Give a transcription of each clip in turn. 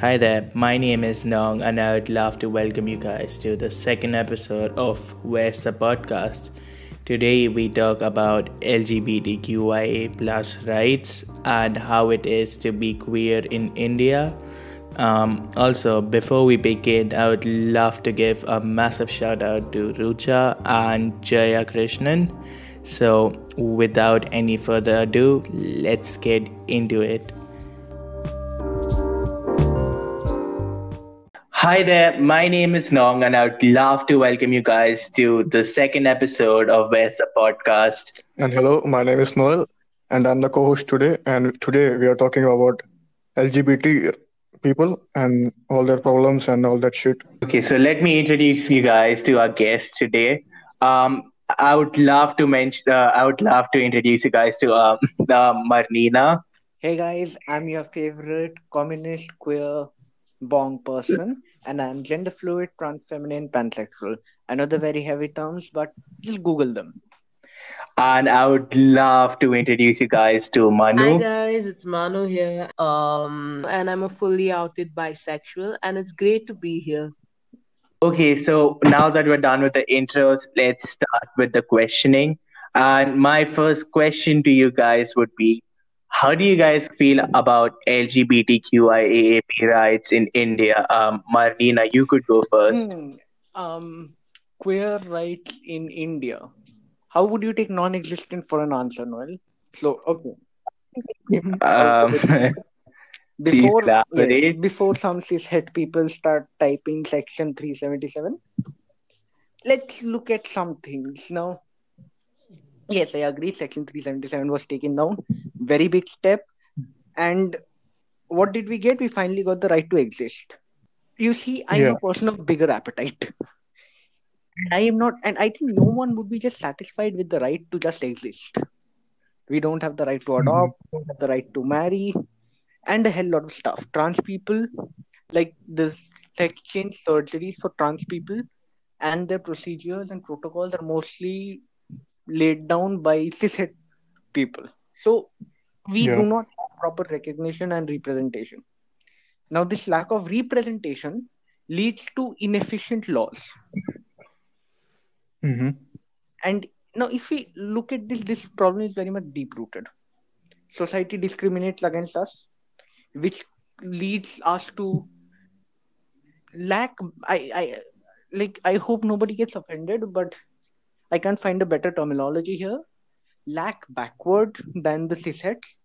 Hi there, my name is Nong, and I would love to welcome you guys to the second episode of Where's the Podcast. Today we talk about LGBTQIA plus rights and how it is to be queer in India. Um, also, before we begin, I would love to give a massive shout out to Rucha and Jaya Krishnan. So, without any further ado, let's get into it. Hi there, my name is Nong, and I would love to welcome you guys to the second episode of Where's the Podcast. And hello, my name is Noel, and I'm the co host today. And today we are talking about LGBT people and all their problems and all that shit. Okay, so let me introduce you guys to our guest today. Um, I would love to mention. Uh, I would love to introduce you guys to um, uh, Marnina. Hey guys, I'm your favorite communist queer bong person, and I'm gender fluid, trans feminine, pansexual. I know they're very heavy terms, but just Google them. And I would love to introduce you guys to Manu. Hi guys, it's Manu here. Um, and I'm a fully outed bisexual, and it's great to be here. Okay, so now that we're done with the intros, let's start with the questioning. And my first question to you guys would be How do you guys feel about LGBTQIA rights in India? Um, Marlena, you could go first. Hmm. Um, queer rights in India. How would you take non existent for an answer, Noel? So, okay. Um, Before, yes, before some cishet people start typing section 377, let's look at some things now. Yes, I agree. Section 377 was taken down. Very big step. And what did we get? We finally got the right to exist. You see, I'm Yeah. a person of bigger appetite. I am not, and I think no one would be just satisfied with the right to just exist. We don't have the right to mm-hmm. adopt, we don't have the right to marry, and a hell lot of stuff. Trans people, like the sex change surgeries for trans people, and their procedures and protocols are mostly laid down by cishet people. So we Yeah. do not have proper recognition and representation. Now, this lack of representation leads to inefficient laws. hmm And now, if we look at this, this problem is very much deep rooted. Society discriminates against us, which leads us to lack. I, I like. I hope nobody gets offended, but I can't find a better terminology here. Lack backward than the cishets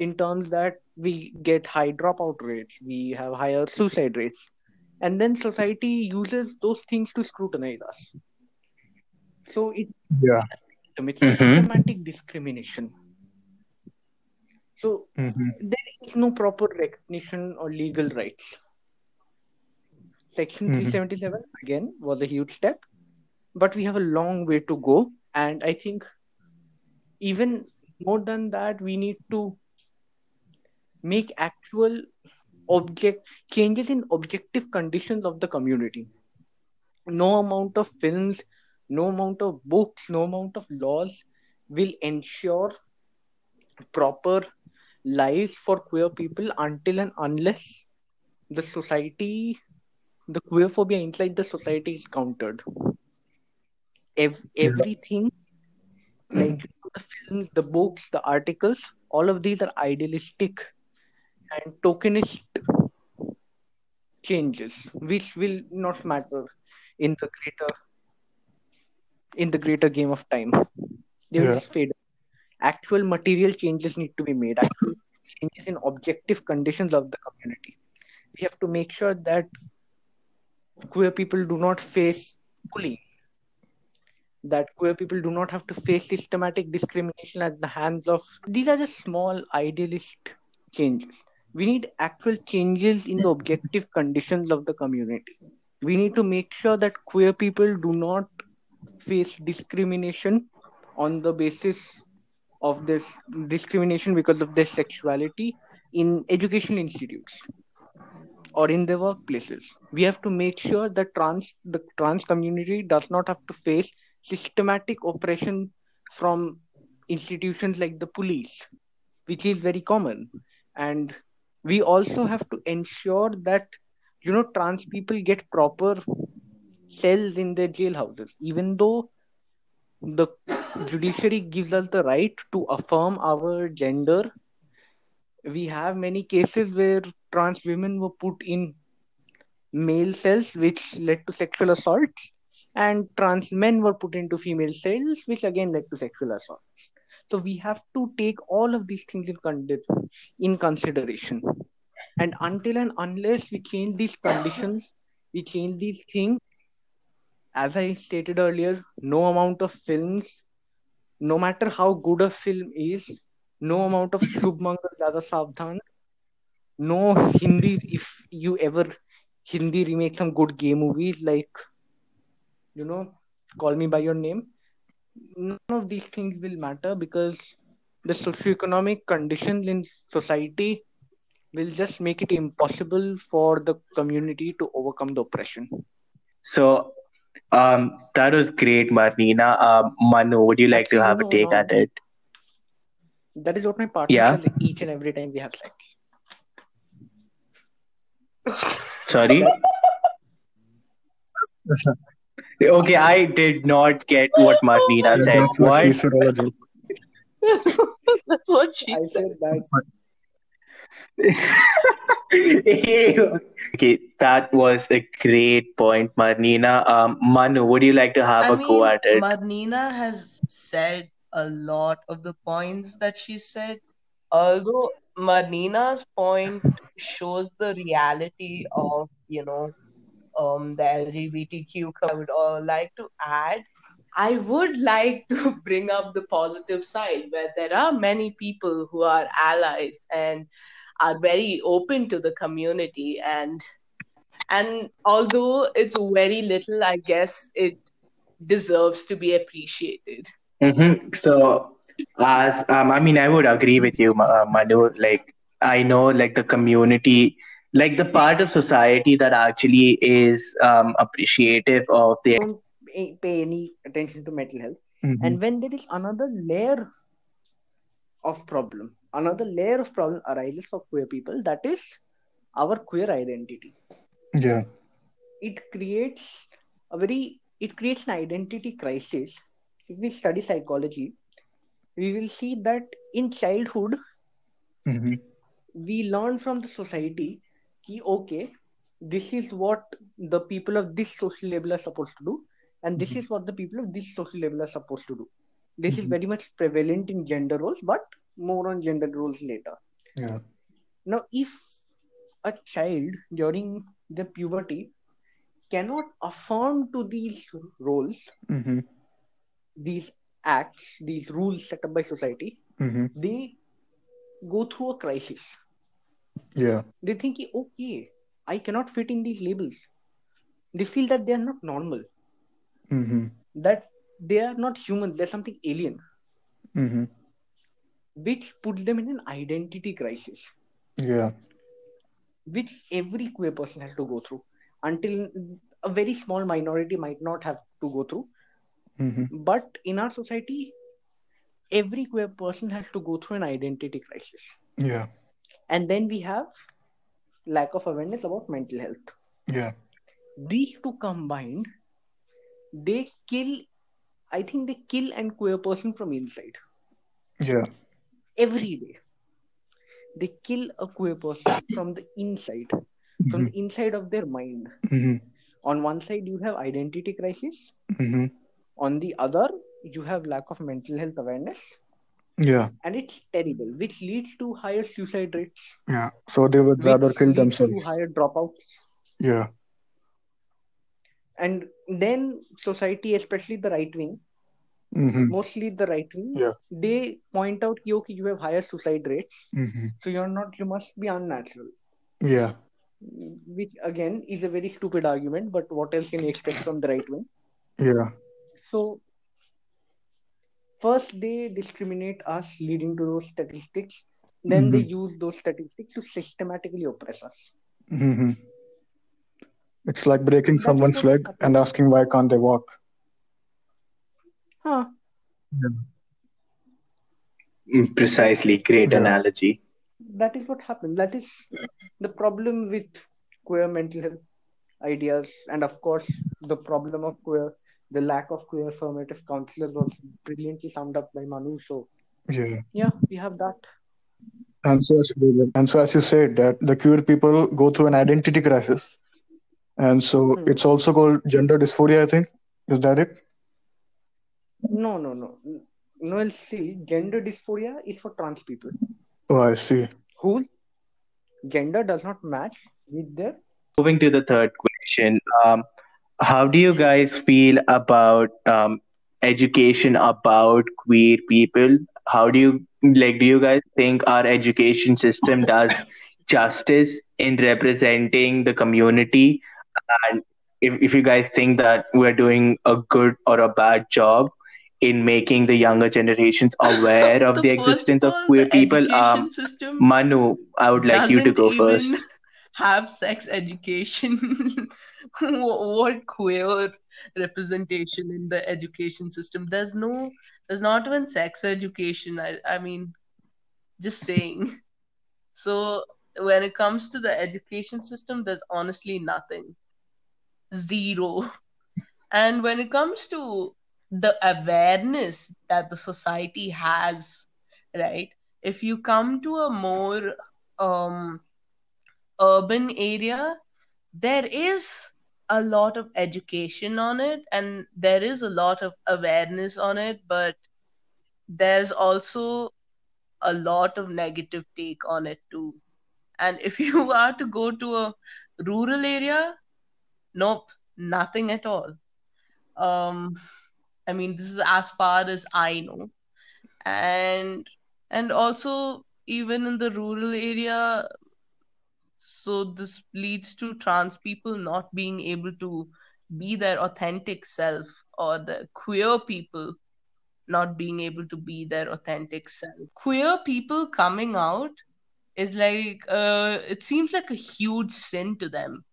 in terms that we get high dropout rates, we have higher suicide rates, and then society uses those things to scrutinize us. So it's Yeah. it's Mhm. systematic discrimination. So hmm there is no proper recognition or legal rights. Section Mhm. 377 again was a huge step, but we have a long way to go. And I think even more than that, we need to make actual object changes in objective conditions of the community. No amount of films, no amount of books, no amount of laws will ensure proper lives for queer people until and unless the society, the queer phobia inside the society is countered. Ev- everything, like the films, the books, the articles, all of these are idealistic and tokenist changes, which will not matter in the greater in the greater game of time. They will Yeah. just fade. Actual material changes need to be made. Actual changes in objective conditions of the community. We have to make sure that queer people do not face bullying. That queer people do not have to face systematic discrimination at the hands of. These are just small idealist changes. We need actual changes in the objective conditions of the community. We need to make sure that queer people do not face discrimination on the basis of this discrimination because of their sexuality in education institutes or in their workplaces. We have to make sure that trans the trans community does not have to face systematic oppression from institutions like the police, which is very common. And we also have to ensure that you know trans people get proper cells in their jailhouses even though the judiciary gives us the right to affirm our gender. We have many cases where trans women were put in male cells which led to sexual assaults and trans men were put into female cells which again led to sexual assaults so we have to take all of these things in, in consideration. And until and unless we change these conditions we change these things as i stated earlier no amount of films no matter how good a film is no amount of Shubh Mangal Zyada Savdhan, no Hindi, if you ever Hindi remake some good gay movies like, you know, Call Me By Your Name, none of these things will matter because the socioeconomic conditions in society will just make it impossible for the community to overcome the oppression. So, um, that was great, Marnina. Um, Manu, would you like Actually, to have a take no. at it? That is what my partner Yeah. says each and every time we have sex. Sorry? Okay, I did not get what Marnina said. that's what she What? said all a joke. That's what she I said. said that okay, that was a great point, Marnina. Um, Manu, would you like to have I a go mean, at it? Marnina has said a lot of the points that she said. Although Marnina's point shows the reality of, you know, um, the LGBTQ. I would uh, like to add, I would like to bring up the positive side where there are many people who are allies and are very open to the community and and although it's very little, I guess it deserves to be appreciated. Mm-hmm. So, as um, I mean, I would agree with you, Ma- Manu. Like, I know, like the community, like the part of society that actually is um appreciative of the don't pay pay any attention to mental health. Mhm. And when there is another layer of problem, another layer of problem arises for queer people, that is our queer identity. Yeah. It creates a very it creates an identity crisis. If we study psychology, we will see that in childhood hmm we learn from the society ki okay this is what the people of this social level are supposed to do and this is what the people of this social level are supposed to do. This is Mhm. very much prevalent in gender roles but more on gender roles later. Yeah. now if a child during the puberty cannot affirm to these roles hmm these acts these rules set up by society hmm they go through a crisis Yeah. they think "Ki, okay i cannot fit in these labels. They feel that they are not normal. Hmm that they are not human. They're something alien. Hmm which puts them in an identity crisis. Yeah. which every queer person has to go through. Until a very small minority might not have to go through. Hmm but in our society every queer person has to go through an identity crisis. Yeah. And then we have lack of awareness about mental health. Yeah. these two combined they kill i think they kill and queer person from inside. Yeah. every day they kill a queer person from the inside from hmm the inside of their mind. Hmm on one side you have identity crisis. Hmm on the other you have lack of mental health awareness Yeah. and it's terrible which leads to higher suicide rates Yeah. So they would rather kill leads to themselves. higher dropouts Yeah. and then society especially the right wing hmm mostly the right wing Yeah. they point out "Ki, okay you have higher suicide rates hmm so you're not you must be unnatural Yeah. which again is a very stupid argument but what else can you expect from the right wing Yeah. so first they discriminate us leading to those statistics then they use those statistics to systematically oppress us hmm It's like breaking That's someone's leg happening. and asking why can't they walk. huh Yeah. Precisely great Yeah. analogy. that is what happened that is the problem with queer mental health ideas and of course the problem of queer the lack of queer affirmative counselors was brilliantly summed up by manu so Yeah. yeah we have that And so, as, and so, as you said, that the queer people go through an identity crisis. And so Hmm. it's also called gender dysphoria, I think. Is that it? no no no no I'll see gender dysphoria is for trans people Oh, I see. whose gender does not match with their Moving to the third question, um, how do you guys feel about um, education about queer people? How do you like? Do you guys think our education system does justice in representing the community? And if, if you guys think that we're doing a good or a bad job in making the younger generations aware of the, first existence of queer the people, um, Manu, I would like you to go even first. Have sex education. What queer representation in the education system? There's no, there's not even sex education. I, I mean, just saying. So when it comes to the education system, there's honestly nothing, zero. And when it comes to the awareness that the society has, right? If you come to a more um urban area, there is a lot of education on it and there is a lot of awareness on it, but there's also a lot of negative take on it too. And if you are to go to a rural area, nope, nothing at all. Um, I mean, this is as far as I know. And and also even in the rural area, so this leads to trans people not being able to be their authentic self or the queer people not being able to be their authentic self. Queer people coming out is like uh it seems like a huge sin to them.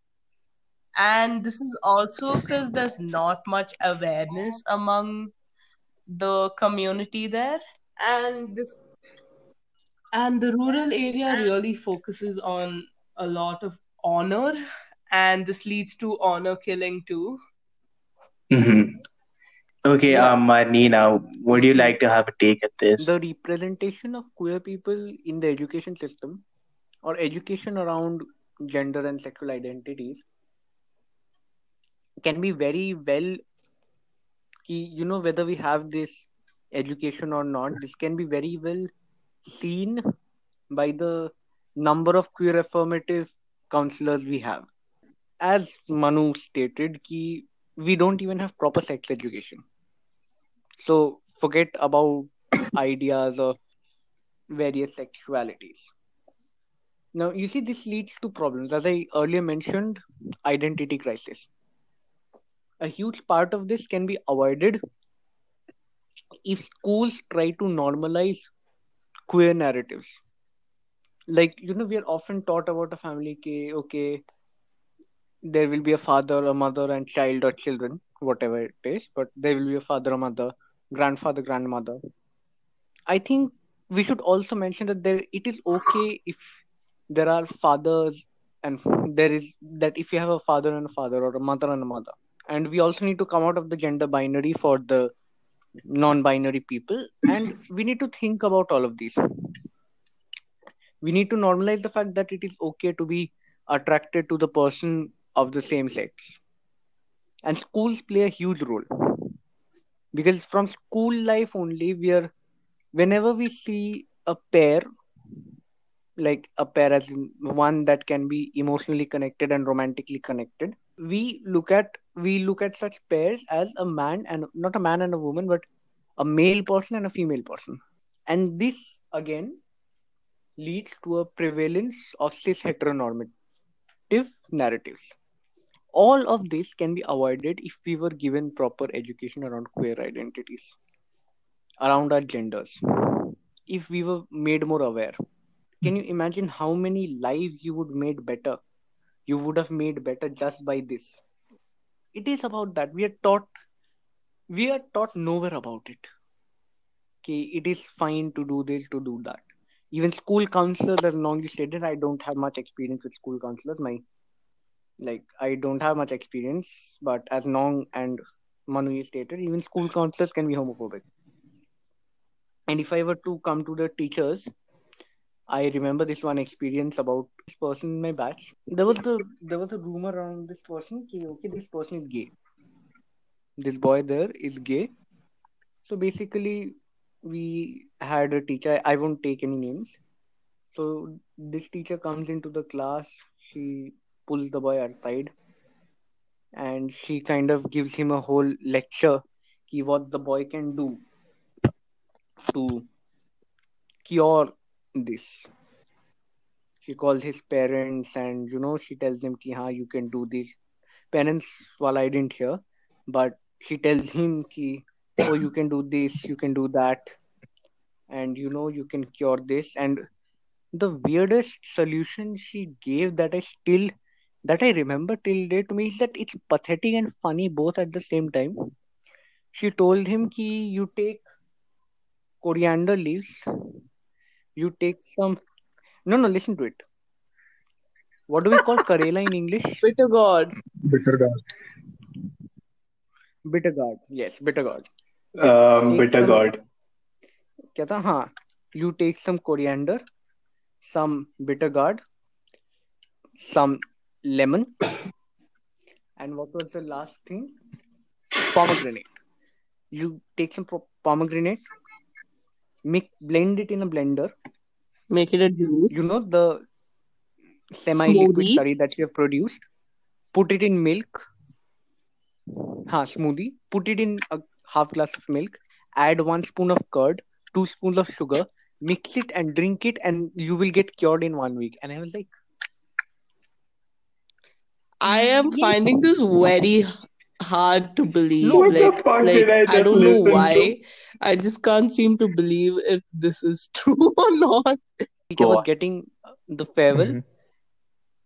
And this is also because there's not much awareness among the community there. And this and the rural area really focuses on a lot of honor and this leads to honor killing too hmm Okay, Yeah. um, Marnina, would you like to have a take at this? the representation of queer people in the education system or education around gender and sexual identities can be very well key you know whether we have this education or not this can be very well seen by the number of queer affirmative counselors we have. As manu stated ki we don't even have proper sex education. So forget about ideas of various sexualities. Now you see this leads to problems. As i earlier mentioned identity crisis. A huge part of this can be avoided if schools try to normalize queer narratives like you know we are often taught about a family ke, okay there will be a father a mother and child or children whatever it is but there will be a father a mother grandfather grandmother. I think we should also mention that there it is okay if there are fathers and there is that if you have a father and a father or a mother and a mother. And we also need to come out of the gender binary for the non-binary people. And we need to think about all of these we need to normalize the fact that it is okay to be attracted to the person of the same sex. And schools play a huge role. Because from school life only we are whenever we see a pair like a pair as one that can be emotionally connected and romantically connected we look at we look at such pairs as a man and not a man and a woman but a male person and a female person. And this again leads to a prevalence of cis heteronormative narratives. All of this can be avoided if we were given proper education around queer identities around our genders. If we were made more aware can you imagine how many lives you would made better? You would have made better just by this. It is about that. We are taught we are taught nowhere about it. Okay it is fine to do this to do that even school counselors as long you stated i don't have much experience with school counselors. My like i don't have much experience but as Nong and manu stated even school counselors can be homophobic. And if i were to come to the teachers i remember this one experience about this person in my batch. There was the there was a rumor around this person okay, okay this person is gay. This boy there is gay. So basically we had a teacher i won't take any names. So this teacher comes into the class she pulls the boy aside and she kind of gives him a whole lecture ki what the boy can do to cure this. She calls his parents and you know she tells them ki ha you can do this. Parents while i didn't hear but she tells him ki oh you can do this you can do that. And you know you can cure this. And the weirdest solution she gave that i still that i remember till date to me is that it's pathetic and funny both at the same time. She told him ki you take coriander leaves you take some no no listen to it. What do we call karela in english? Bitter gourd. Bitter gourd. bitter gourd. Yes bitter gourd Um, some- gourd. क्या था हाँ you take some coriander some bitter gourd some lemon and what was the last thing pomegranate you take some pomegranate mix blend it in a blender make it a juice you know the semi liquid slurry that you have produced put it in milk ha smoothie put it in a half glass of milk add one spoon of curd two spoons of sugar mix it and drink it and you will get cured in one week and i was like I am Yes. finding this very hard to believe. What like, fuck like I I don't know listen to? why. I just can't seem to believe if this is true or not. teacher was getting uh, the farewell Mhm.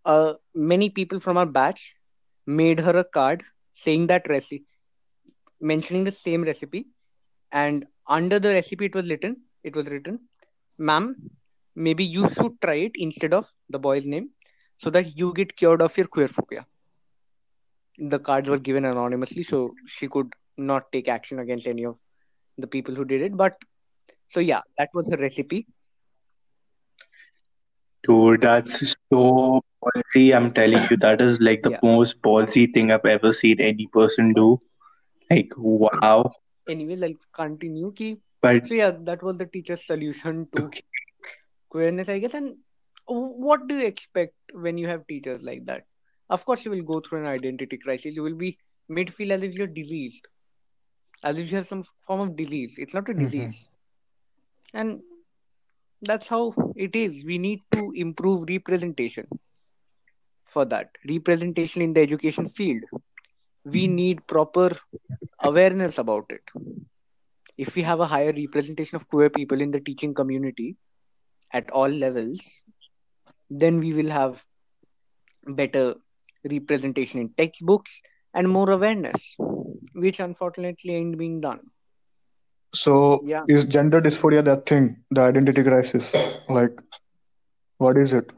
uh, many people from our batch made her a card saying that recipe mentioning the same recipe and under the recipe it was written it was written ma'am maybe you should try it instead of the boy's name so that you get cured of your queer phobia the cards were given anonymously so she could not take action against any of the people who did it but so yeah that was her recipe Dude, that's so ballsy. I'm telling you, that is like the Yeah. most ballsy thing I've ever seen any person do. Like, wow. anyways i'll continue ki But So yeah, that was the teacher's solution to Okay. queerness, I guess. And what do you expect when you have teachers like that? Of course, you will go through an identity crisis. You will be made feel as if you're diseased, as if you have some form of disease. It's not a Mhm. disease, and that's how it is. We need to improve representation for that representation in the education field. We need proper awareness about it if we have a higher representation of queer people in the teaching community at all levels, then we will have better representation in textbooks and more awareness, which unfortunately ain't being done. So Yeah. is gender dysphoria that thing, the identity crisis? Like, what is it?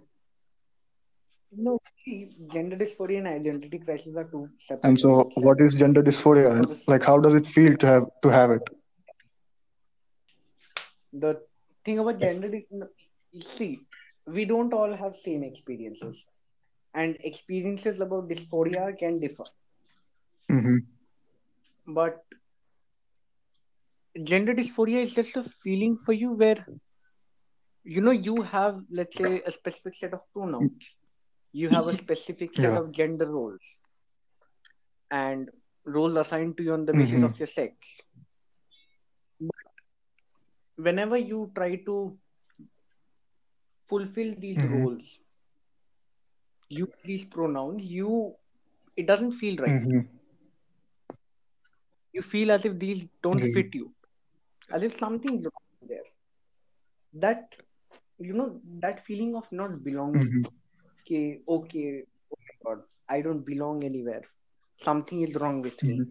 No, see, gender dysphoria and identity crisis are two separate. And so, what is gender dysphoria? Like, how does it feel to have to have it? the thing about gender see we don't all have same experiences and experiences about dysphoria can differ hmm but gender dysphoria is just a feeling for you where you know you have let's say a specific set of pronouns you have a specific set Yeah. of gender roles and roles assigned to you on the basis Mhm. of your sex but whenever you try to fulfill these Mhm. roles use these pronouns you it doesn't feel right hmm you feel as if these don't Yeah. fit you as if something's wrong there that you know that feeling of not belonging hmm okay okay oh my god i don't belong anywhere. Something is wrong with me.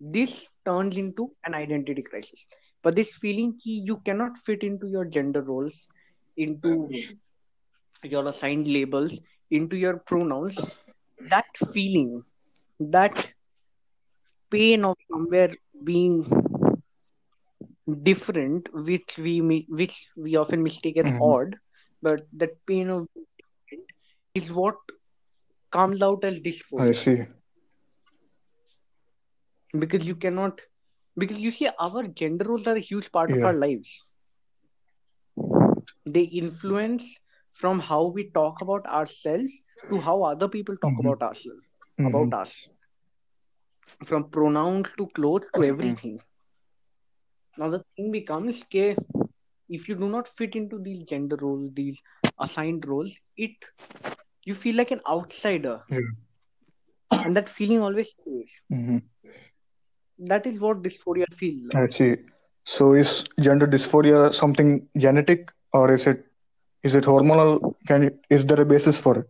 This turns into an identity crisis. But this feeling ki you cannot fit into your gender roles into your assigned labels, into your pronouns, that feeling, that pain of somewhere being different, which we which we often mistake as Mhm. odd, but that pain of is what comes out as this. I see. because you cannot because you see our gender roles are a huge part of our lives they influence from how we talk about ourselves to how other people talk Mhm. about ourselves Mhm. about us from pronouns to clothes to everything now the thing becomes ke if you do not fit into these gender roles these assigned roles it you feel like an outsider Yeah. and that feeling always stays Mhm. that is what dysphoria feels like I see. So is gender dysphoria something genetic or is it is it hormonal? Can you, is there a basis for it?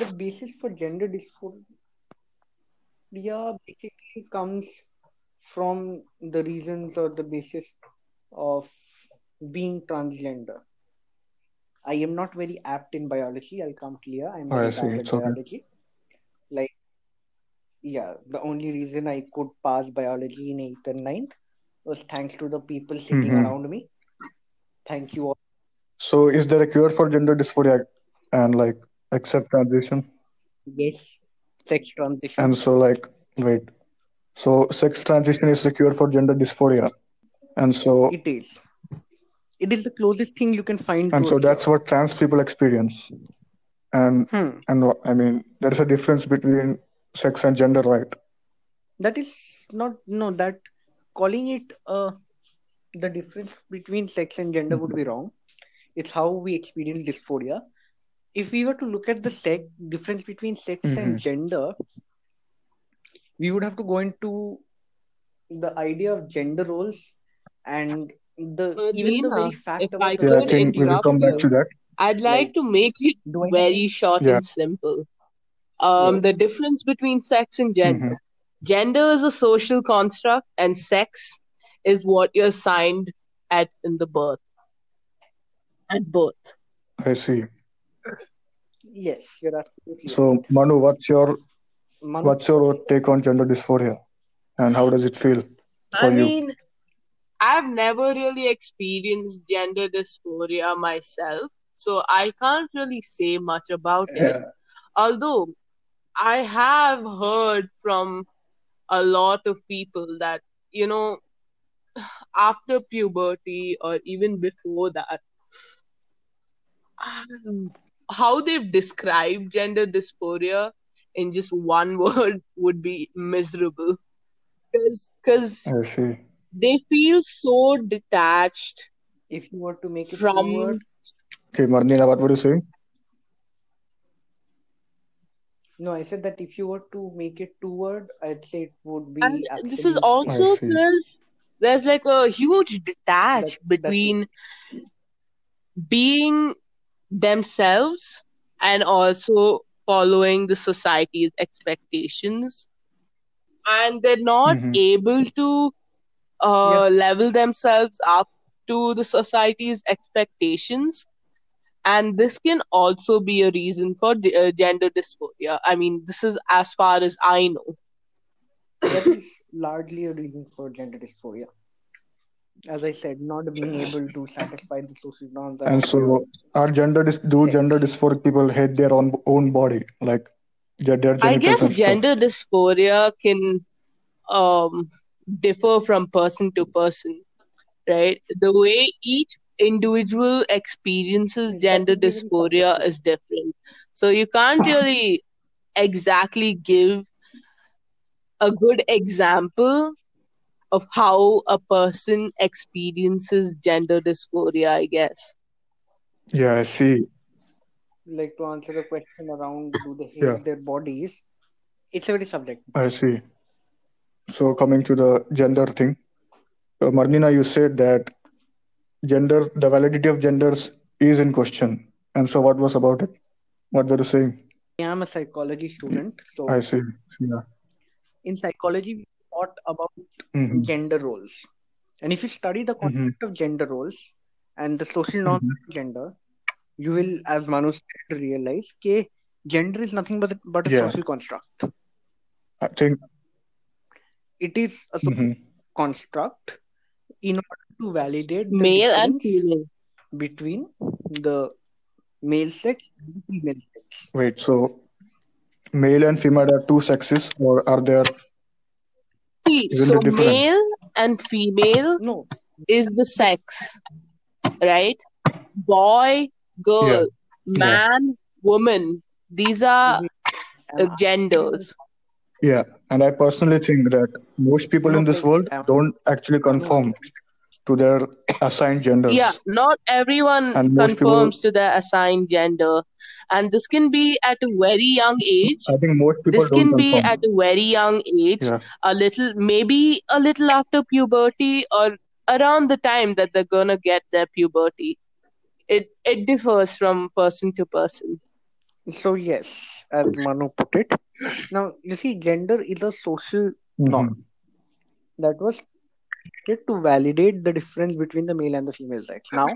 the basis for gender dysphoria basically comes from the reasons or the basis of being transgender. I am not very apt in biology. I'll come clear. I'm Oh, I very see. bad It's okay. biology. Like, yeah, the only reason I could pass biology in eighth and ninth was thanks to the people sitting Mhm. around me. Thank you all. So is there a cure for gender dysphoria and like accept transition? Yes, sex transition. And so like wait. So sex transition is the cure for gender dysphoria. And so It is. It is the closest thing you can find and so that's what trans people experience. And Hmm. and I mean there is a difference between sex and gender, right? that is not no that calling it uh the difference between sex and gender would be wrong it's how we experience dysphoria if we were to look at the sex difference between sex Mhm. and gender we would have to go into the idea of gender roles and the even the very fact if about I the Yeah, I could think we will interrupt come back you, to that. I'd like like to make it very short Yeah. and simple. Um, the difference between sex and gender. Mhm. Gender is a social construct, and sex is what you're assigned at in the birth at birth. I see. yes you're absolutely So right Manu, what's your Manu, what's your take on gender dysphoria? And how does it feel I for you? I've never really experienced gender dysphoria myself, so I can't really say much about it. Although I have heard from a lot of people that, you know, after puberty or even before that, how they've described gender dysphoria in just one word would be miserable. Because I see. They feel so detached if you were to make it two from word. Okay, Marnina, what were you saying? No, I said that if you were to make it two word, I'd say it would be and this is also because there's like a huge detach that's it. between being themselves and also following the society's expectations. And they're not hmm able to Yeah. uh, level themselves up to the society's expectations and this can also be a reason for d- uh, gender dysphoria i mean this is as far as i know That is largely a reason for gender dysphoria. As I said, not being able to satisfy the social norms And so, are gender dys- do gender dysphoric people hate their own own body, like their, their i guess and stuff? gender dysphoria can um, differ from person to person right the way each individual experiences gender would be very dysphoria is different so you can't really exactly give a good example of how a person experiences gender dysphoria, I guess. Yeah, I see. Like to answer the question around do they hate Yeah, their bodies? It's a very subjective. I see. So, coming to the gender thing, uh, Marnina, you said that gender, the validity of genders is in question. And so, what was about it? What were you saying? I am a psychology student, So I see. Yeah. in psychology we thought about hmm gender roles. And if you study the Mm-hmm. concept of gender roles and the social norms Mhm. of gender, you will, as Manu said, realize that gender is nothing but a, but a Yeah. social construct. I think. It is a social mhm. construct in order to validate the Male and female. between the male sex and the female sex. Wait, so male and female are two sexes, or are there? See, so male and female No, is the sex, right? Boy, girl, Yeah. man, woman. These are uh, genders. Yeah, and I personally think that most people in this world don't actually conform to their assigned genders. Yeah, not everyone And most people- conforms to their assigned gender. And this can be at a very young age. I think most people This don't can be conform. at a very young age, Yeah. a little, maybe a little after puberty or around the time that they're gonna get their puberty. It it differs from person to person. so yes, as Manu put it. Now you see, gender is a social Mhm. norm that was created to validate the difference between the male and the female sex. Now,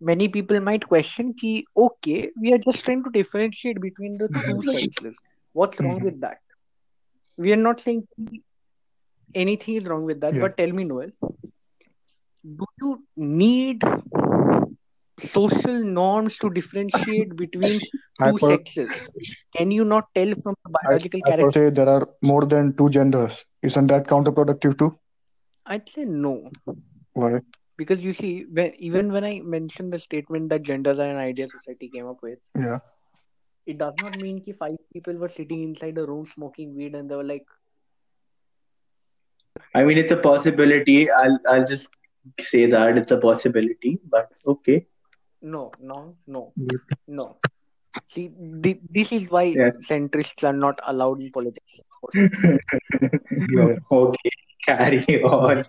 many people might question ki, okay, we are just trying to differentiate between the two sexes. What's wrong Mhm. with that? We are not saying anything is wrong with that, Yeah. but tell me, Noel, do you need social norms to differentiate between two per- sexes? Can you not tell from the I, biological I per character? se there are more than two genders. Isn't that counterproductive too? I'd say no. Why? Because you see, when, even when I mentioned the statement that genders are an idea society came up with, Yeah. it does not mean that five people were sitting inside a room smoking weed and they were like, I mean, it's a possibility. I'll I'll just say that it's a possibility, but okay. No, no, no, no. See, thi- this is why Yeah. centrists are not allowed in politics. Yeah. okay, carry on.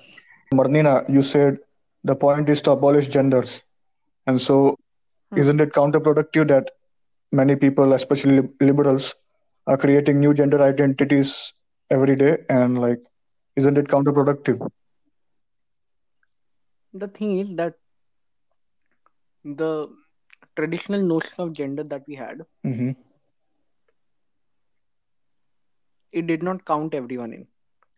Marnina, you said the point is to abolish genders. And so, Hmm. isn't it counterproductive that many people, especially lib- liberals, are creating new gender identities every day? And, like, isn't it counterproductive? The thing is that the traditional notion of gender that we had, hmm it did not count everyone in.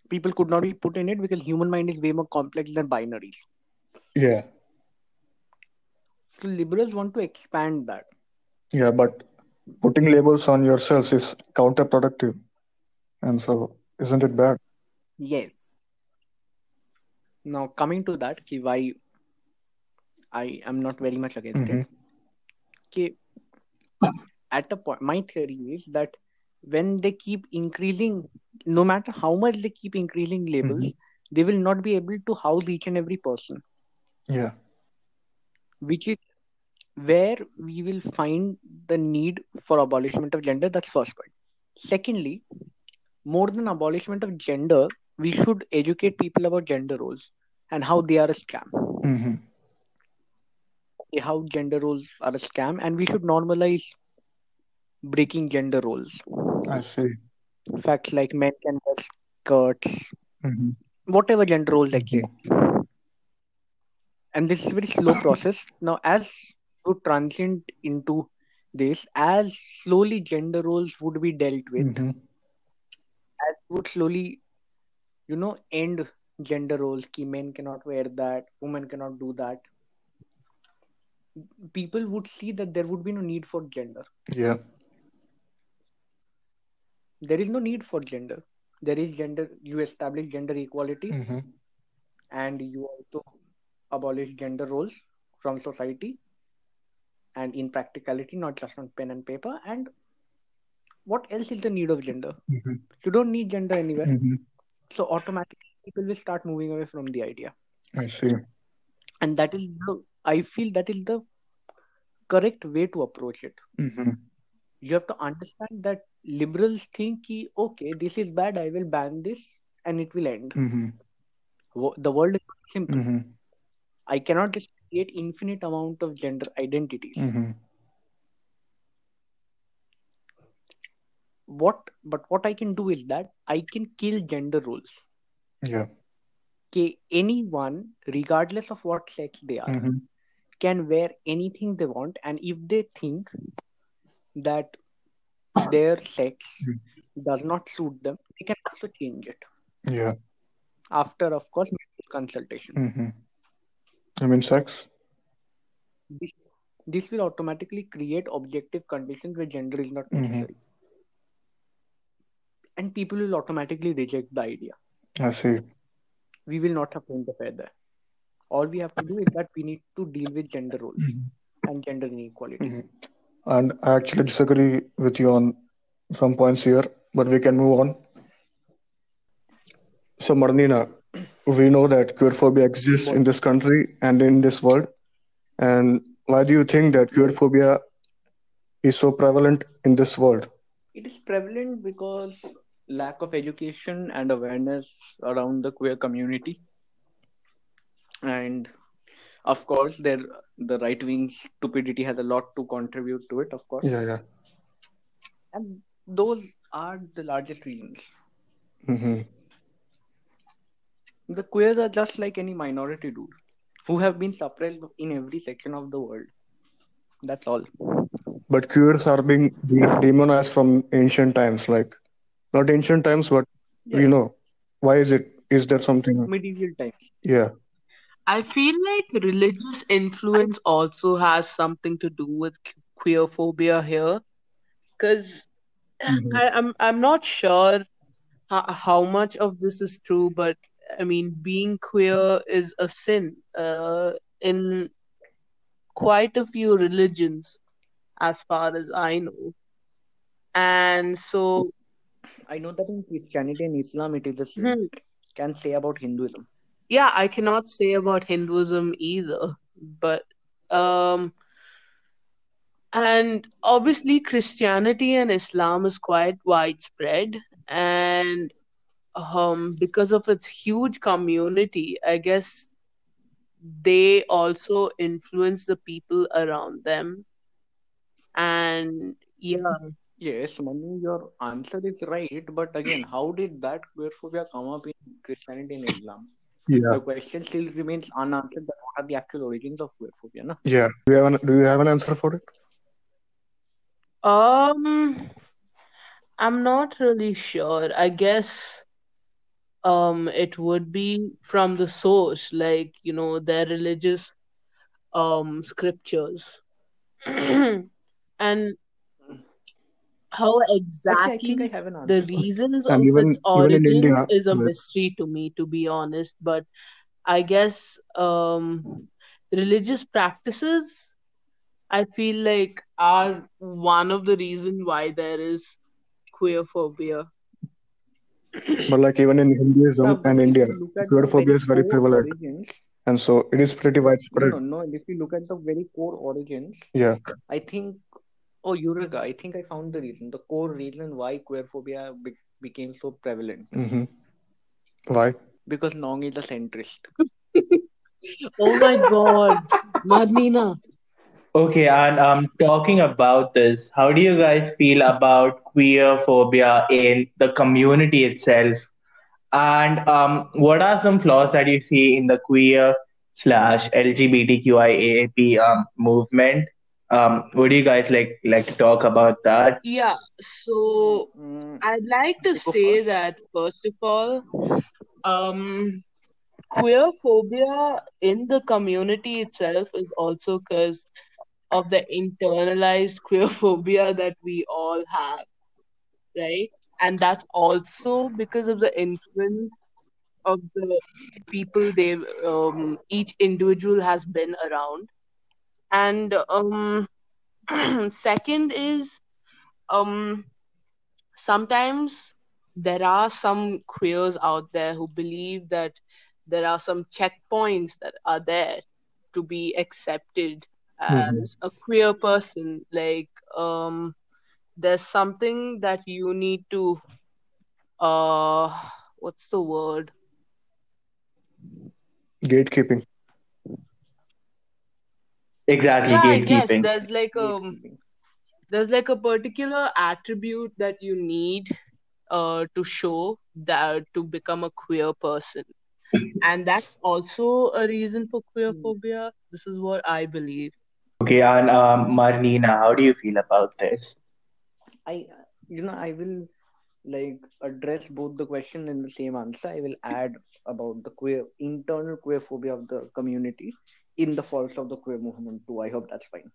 People could not be put in it because human mind is way more complex than binaries. Yeah. So liberals want to expand that. Yeah. But putting labels on yourselves is counterproductive. And so, isn't it bad? Yes. Now coming to that, why I am not very much against Mhm. it. Ki at a point, my theory is that when they keep increasing, no matter how much they keep increasing labels, they will not be able to house each and every person, Yeah. which is where we will find the need for abolishment of gender. That's first point. Secondly, more than abolishment of gender, we should educate people about gender roles and how they are a scam. hmm How gender roles are a scam, and we should normalize breaking gender roles. I see. Facts like men can wear skirts, hmm whatever gender roles exist. And this is a very slow process. Now, as you transient into this, as slowly gender roles would be dealt with, hmm as would slowly, you know, end gender roles, ki men cannot wear that, women cannot do that. People would see that there would be no need for gender. Yeah. There is no need for gender. There is gender. You establish gender equality, hmm and you also abolish gender roles from society, and in practicality, not just on pen and paper. And what else is the need of gender? hmm You don't need gender anywhere. hmm So automatically, people will start moving away from the idea. I see. and that is the i feel that is the correct way to approach it. Hmm you have to understand that liberals think ki, okay this is bad i will ban this and it will end. Hmm the world is simple. Hmm i cannot just create infinite amount of gender identities. Hmm what but what i can do is that i can kill gender roles. Yeah. Anyone, regardless of what sex they are, Mhm. can wear anything they want, and if they think that their sex does not suit them, they can also change it Yeah. after, of course, medical consultation. hmm I mean, sex. This, this will automatically create objective conditions where gender is not Mhm. necessary, and people will automatically reject the idea. I see. We will not have to interfere there. All we have to do is that we need to deal with gender roles Mhm. and gender inequality. Mhm. And I actually disagree with you on some points here, but we can move on. So, Marnina, we know that queerphobia exists in this country and in this world. And why do you think that queerphobia is so prevalent in this world? It is prevalent because lack of education and awareness around the queer community, and of course, there the right wing stupidity has a lot to contribute to it. Of course, Yeah, yeah. and those are the largest reasons. hmm The queers are just like any minority dude who have been suppressed in every section of the world. That's all. But queers are being demonized from ancient times, like not ancient times, but Yeah. you know, why is it? Is there something? Medieval times. Yeah. I feel like religious influence also has something to do with que- queerphobia here, because Mhm. I, I'm I'm not sure how, how much of this is true, but I mean, being queer is a sin uh, in quite a few religions, as far as I know. And so, I know that in Christianity and Islam it is a sin. hmm, Can say about Hinduism. yeah, I cannot say about Hinduism either, but um, and obviously Christianity and Islam is quite widespread, and um, because of its huge community, I guess they also influence the people around them. And yeah, Yes, Manu, your answer is right, but again, how did that queerphobia come up in Christianity and Islam? Yeah. The question still remains unanswered that what are the actual origins of queerphobia? No? Yeah. Do you have an, do you have an answer for it? um, I'm not really sure. I guess um it would be from the source, like you know, their religious um scriptures. and how exactly think I have the answer for it. reasons And of even its even in origins India, is a like mystery to me, to be honest. But I guess um, religious practices, I feel like, are one of the reason why there is queerphobia. but like even in Yeah, Hinduism but and India, you look at the queerphobia is very prevalent, origins, and so it is pretty no, widespread. no, no. If you look at the very core origins, Yeah. I think, oh, Eureka, I think I found the reason, the core reason why queerphobia be- became so prevalent. hmm Why? Because Nong is a centrist. Oh my God, Marlena. Okay, and um, talking about this, how do you guys feel about queer phobia in the community itself? And um, what are some flaws that you see in the queer slash LGBTQIAP um, movement? Um, would you guys like like to talk about that? Yeah, so Mm, I'd like to say that first of all, um, queer phobia in the community itself is also because of the internalized queer phobia that we all have, right? And that's also because of the influence of the people they've um, each individual has been around. And um, second is um, sometimes there are some queers out there who believe that there are some checkpoints that are there to be accepted as a queer person. Like um there's something that you need to uh what's the word? Gatekeeping. Exactly, yeah i guess gatekeeping. there's like a there's like a particular attribute that you need uh to show that to become a queer person and that's also a reason for queerphobia. This is what I believe. Okay, and um, Marnina, how do you feel about this? I, you know, I will like address both the question in the same answer. I will add about the queer internal queer phobia of the community in the faults of the queer movement too. I hope that's fine.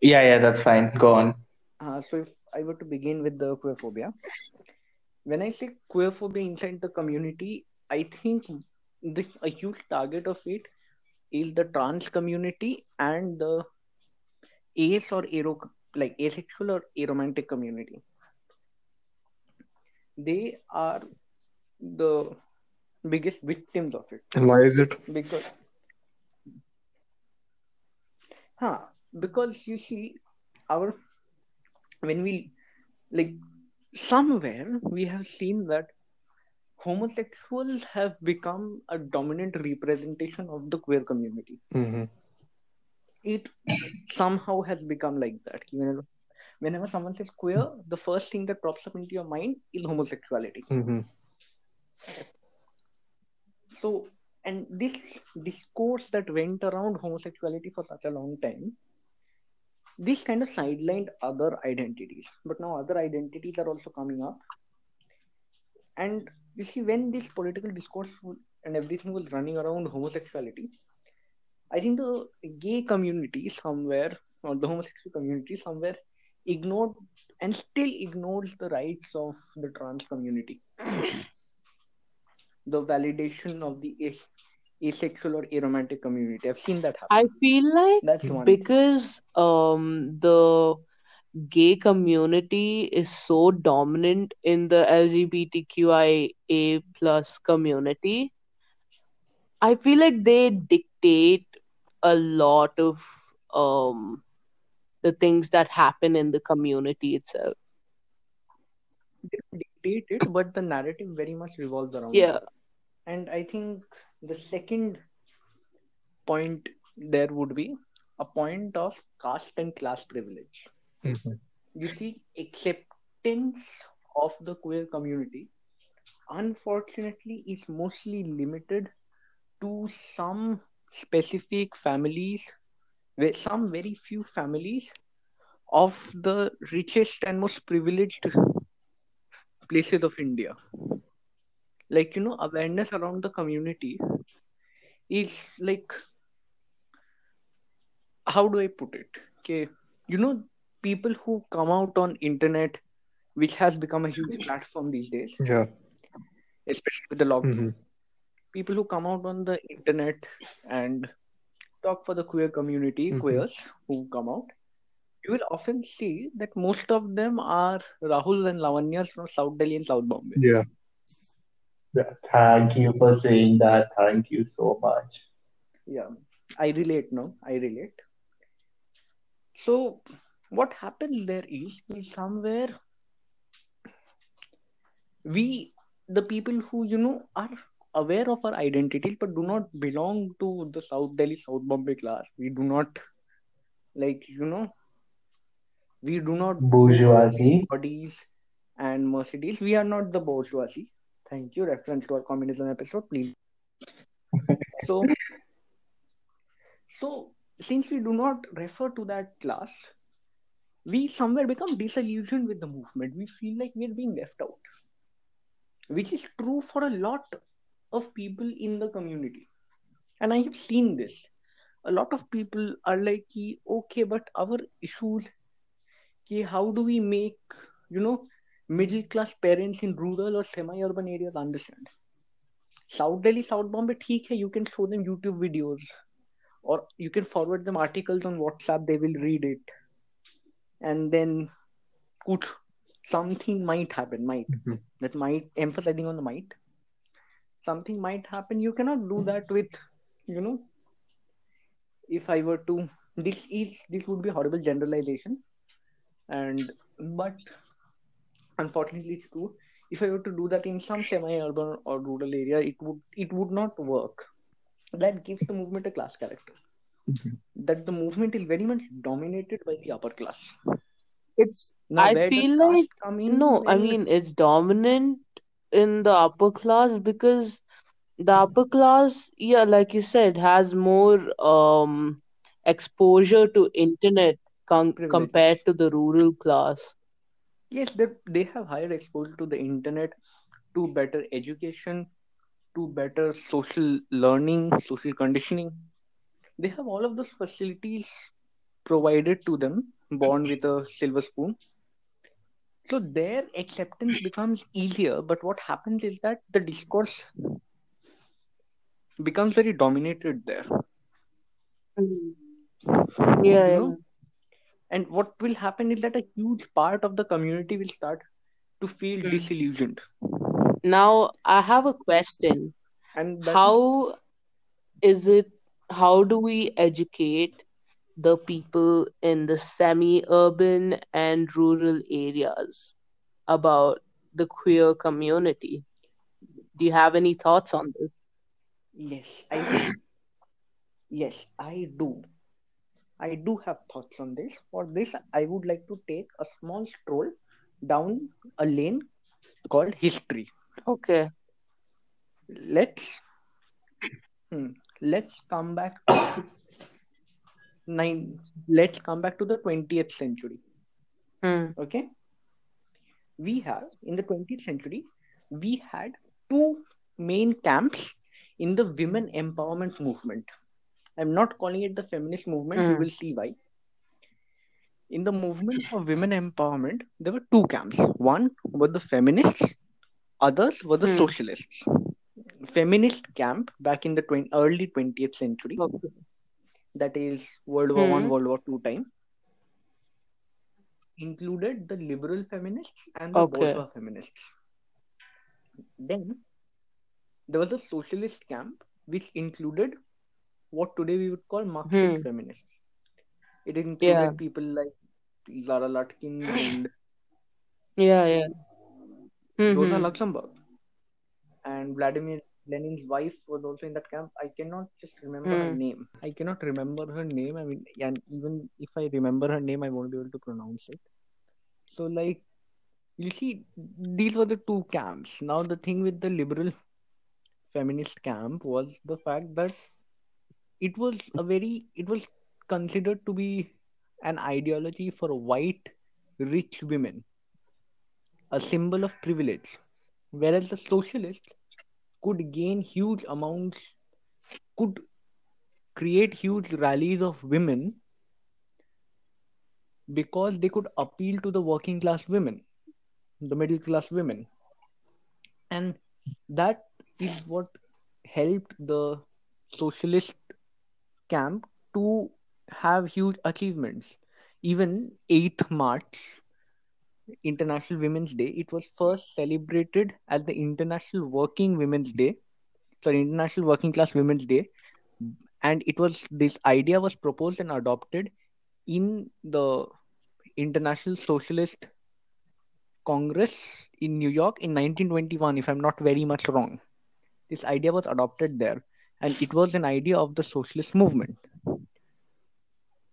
Yeah, yeah, that's fine. Go on. Uh, so if I were to begin with the queer phobia, when I say queer phobia inside the community, I think this a huge target of it is the trans community and the ace or aro like asexual or aromantic community. They are the biggest victims of it And why is it? because huh because you see our when we like somewhere we have seen that homosexuals have become a dominant representation of the queer community Mm-hmm. it somehow has become like that Whenever, whenever someone says queer the first thing that pops up into your mind is homosexuality Mm-hmm. so and this discourse that went around homosexuality for such a long time this kind of sidelined other identities. But now other identities are also coming up. And you see when this political discourse and everything was running around homosexuality i think the gay community somewhere or the homosexual community somewhere ignored and still ignores the rights of the trans community the validation of the as- asexual or aromantic community i've seen that happen I feel like that's one because um the gay community is so dominant in the LGBTQIA plus community, I feel like they dictate a lot of um the things that happen in the community itself. they dictate it but the narrative very much revolves around Yeah. that and i think the second point there would be a point of caste and class privilege Mm-hmm. you see acceptance of the queer community unfortunately is mostly limited to some specific families where some very few families of the richest and most privileged places of india like you know awareness around the community is like how do i put it okay you know people who come out on internet which has become a huge platform these days Yeah. especially with the lockdown Mm-hmm. people who come out on the internet and talk for the queer community Mhm. queers who come out you will often see that most of them are rahul and lavanyas from south delhi and south bombay Yeah. Thank you for saying that. Thank you so much. yeah i relate no i relate so what happens there is, is somewhere we the people who you know are aware of our identities but do not belong to the south delhi south bombay class we do not like you know we do not Bourgeoisie. bodies and mercedes we are not the bourgeoisie thank you reference to our communism episode please. So so since we do not refer to that class we somewhere become disillusioned with the movement. We feel like we're being left out which is true for a lot of people in the community. And i have seen this. A lot of people are like okay but our issues ki, how do we make you know middle class parents in rural or semi urban areas understand. South delhi south bombay theek hai, you can show them youtube videos or you can forward them articles on whatsapp they will read it. And then kuch, something might happen might. Mhm. that might emphasizing on the might. Something might happen you cannot do that with you know if i were to this is this would be horrible generalization. And but unfortunately it's true. If i were to do that in some semi-urban or rural area it would it would not work. That gives the movement a class character. Mhm. that the movement is very much dominated by the upper class. It's now I feel like caste come in? no, I well mean it's dominant in the upper class because the upper class, yeah, like you said, has more um exposure to internet con- compared to the rural class. Yes, they, they have higher exposure to the internet, to better education, to better social learning, social conditioning. They have all of those facilities provided to them, born with a silver spoon. So their acceptance becomes easier, but what happens is that the discourse becomes very dominated there. Mm. Yeah, You know, and what will happen is that a huge part of the community will start to feel Mm. disillusioned, Now I have a question. and that is How is it, how do we educate the people in the semi-urban and rural areas about the queer community? Do you have any thoughts on this? yes, I do. Yes, I do. I do have thoughts on this. For this, I would like to take a small stroll down a lane called history. Okay. Let's hmm, let's come back to nine. Let's come back to the twentieth century. Hmm. Okay, we have in the twentieth century we had two main camps in the women empowerment movement. I'm not calling it the feminist movement. You Hmm. will see why. In the movement of women empowerment, there were two camps. One were the feminists, others were the Hmm. socialists. Feminist camp back in the 20, early 20th century, Okay. that is World War One, Hmm. World War Two time, included the liberal feminists and the Okay. bourgeois feminists. Then there was a socialist camp which included what today we would call Marxist Hmm. feminists. It included Yeah. people like Clara Zetkin and Yeah, yeah. Rosa Hmm. Luxemburg. And Vladimir Lenin's wife was also in that camp. I cannot just remember her Hmm. name. I cannot remember her name. I mean, and even if I remember her name, I won't be able to pronounce it. So, like, you see, these were the two camps. Now, the thing with the liberal feminist camp was the fact that it was a very, it was considered to be an ideology for white, rich women, a symbol of privilege. Whereas the socialists could gain huge amounts, could create huge rallies of women because they could appeal to the working class women, the middle class women. And that is what helped the socialist camp to have huge achievements. Even 8th March, International Women's Day, it was first celebrated as the International Working Women's Day, sorry, International Working Class Women's Day. And it was this idea was proposed and adopted in the International Socialist Congress in New York in 1921, if I'm not very much wrong. This idea was adopted there, and it was an idea of the socialist movement.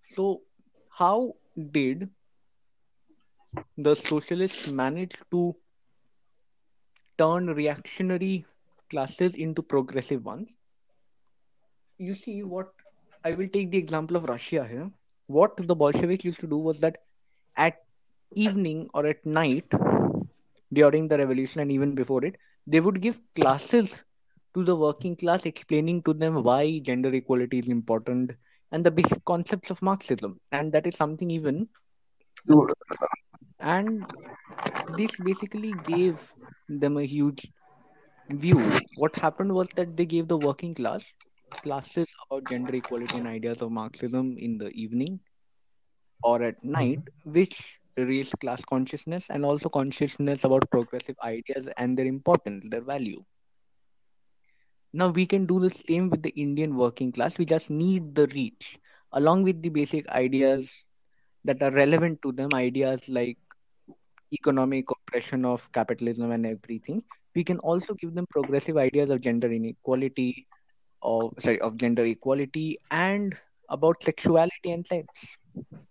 So, how did the socialists manage to turn reactionary classes into progressive ones? You see, what I will take the example of Russia here. What the Bolsheviks used to do was that at evening or at night during the revolution and even before it, they would give classes to the working class, explaining to them why gender equality is important and the basic concepts of Marxism. And that is something even. And this basically gave them a huge view. What happened was that they gave the working class classes about gender equality and ideas of Marxism in the evening or at mm-hmm. night, which raised class consciousness and also consciousness about progressive ideas and their importance, their value. Now we can do the same with the Indian working class. We just need the reach, along with the basic ideas that are relevant to them, ideas like economic oppression of capitalism and everything. We can also give them progressive ideas of gender inequality, of sorry, of gender equality, and about sexuality and sex.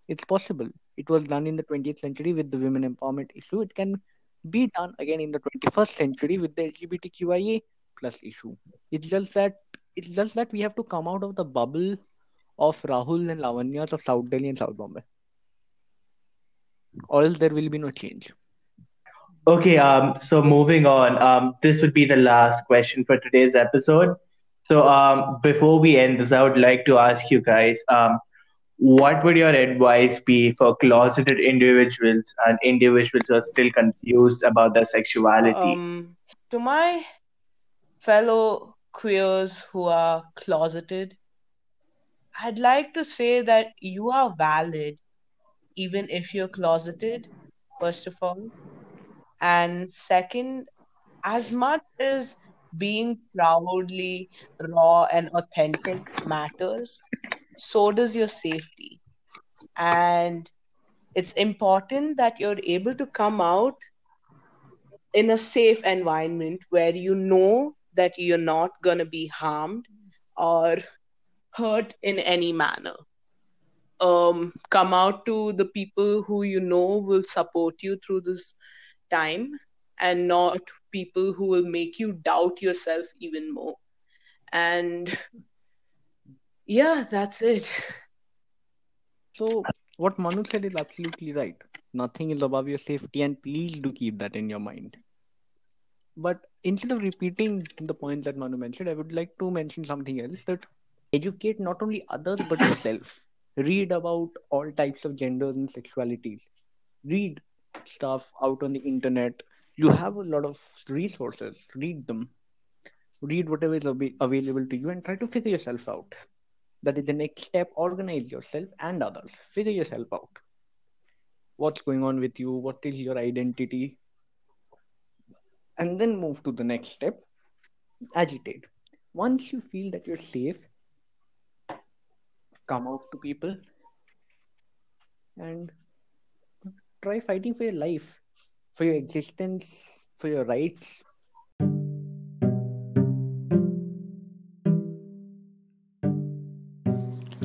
It's possible. It was done in the 20th century with the women empowerment issue. It can be done again in the 21st century with the LGBTQIA plus issue. It's just that it's just that we have to come out of the bubble of Rahul and Lavanyas of South Delhi and South Bombay. Or else there will be no change. Okay, um, so moving on, um, this would be the last question for today's episode. So, um, before we end this, I would like to ask you guys, um, what would your advice be for closeted individuals and individuals who are still confused about their sexuality? Um, to my fellow queers who are closeted, I'd like to say that you are valid even if you're closeted, first of all. And second, as much as being proudly raw and authentic matters, so does your safety. And it's important that you're able to come out in a safe environment where you know that you're not going to be harmed or hurt in any manner. Um, come out to the people who you know will support you through this time and not people who will make you doubt yourself even more. And yeah, that's it. So what Manu said is absolutely right. Nothing is above your safety, and please do keep that in your mind. But instead of repeating the points that Manu mentioned, I would like to mention something else that educate not only others but yourself. Read about all types of genders and sexualities. Read stuff out on the internet. You have a lot of resources. Read them. Read whatever is av- available to you and try to figure yourself out. That is the next step. Organize yourself and others. Figure yourself out. What's going on with you? What is your identity? And then move to the next step. Agitate. Once you feel that you're safe, come out to people and try fighting for your life, for your existence, for your rights.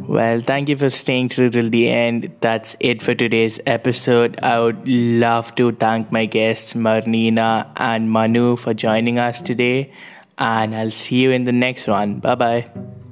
Well, thank you for staying through till the end. That's it for today's episode. I would love to thank my guests Marnina and Manu for joining us today, and I'll see you in the next one. Bye bye.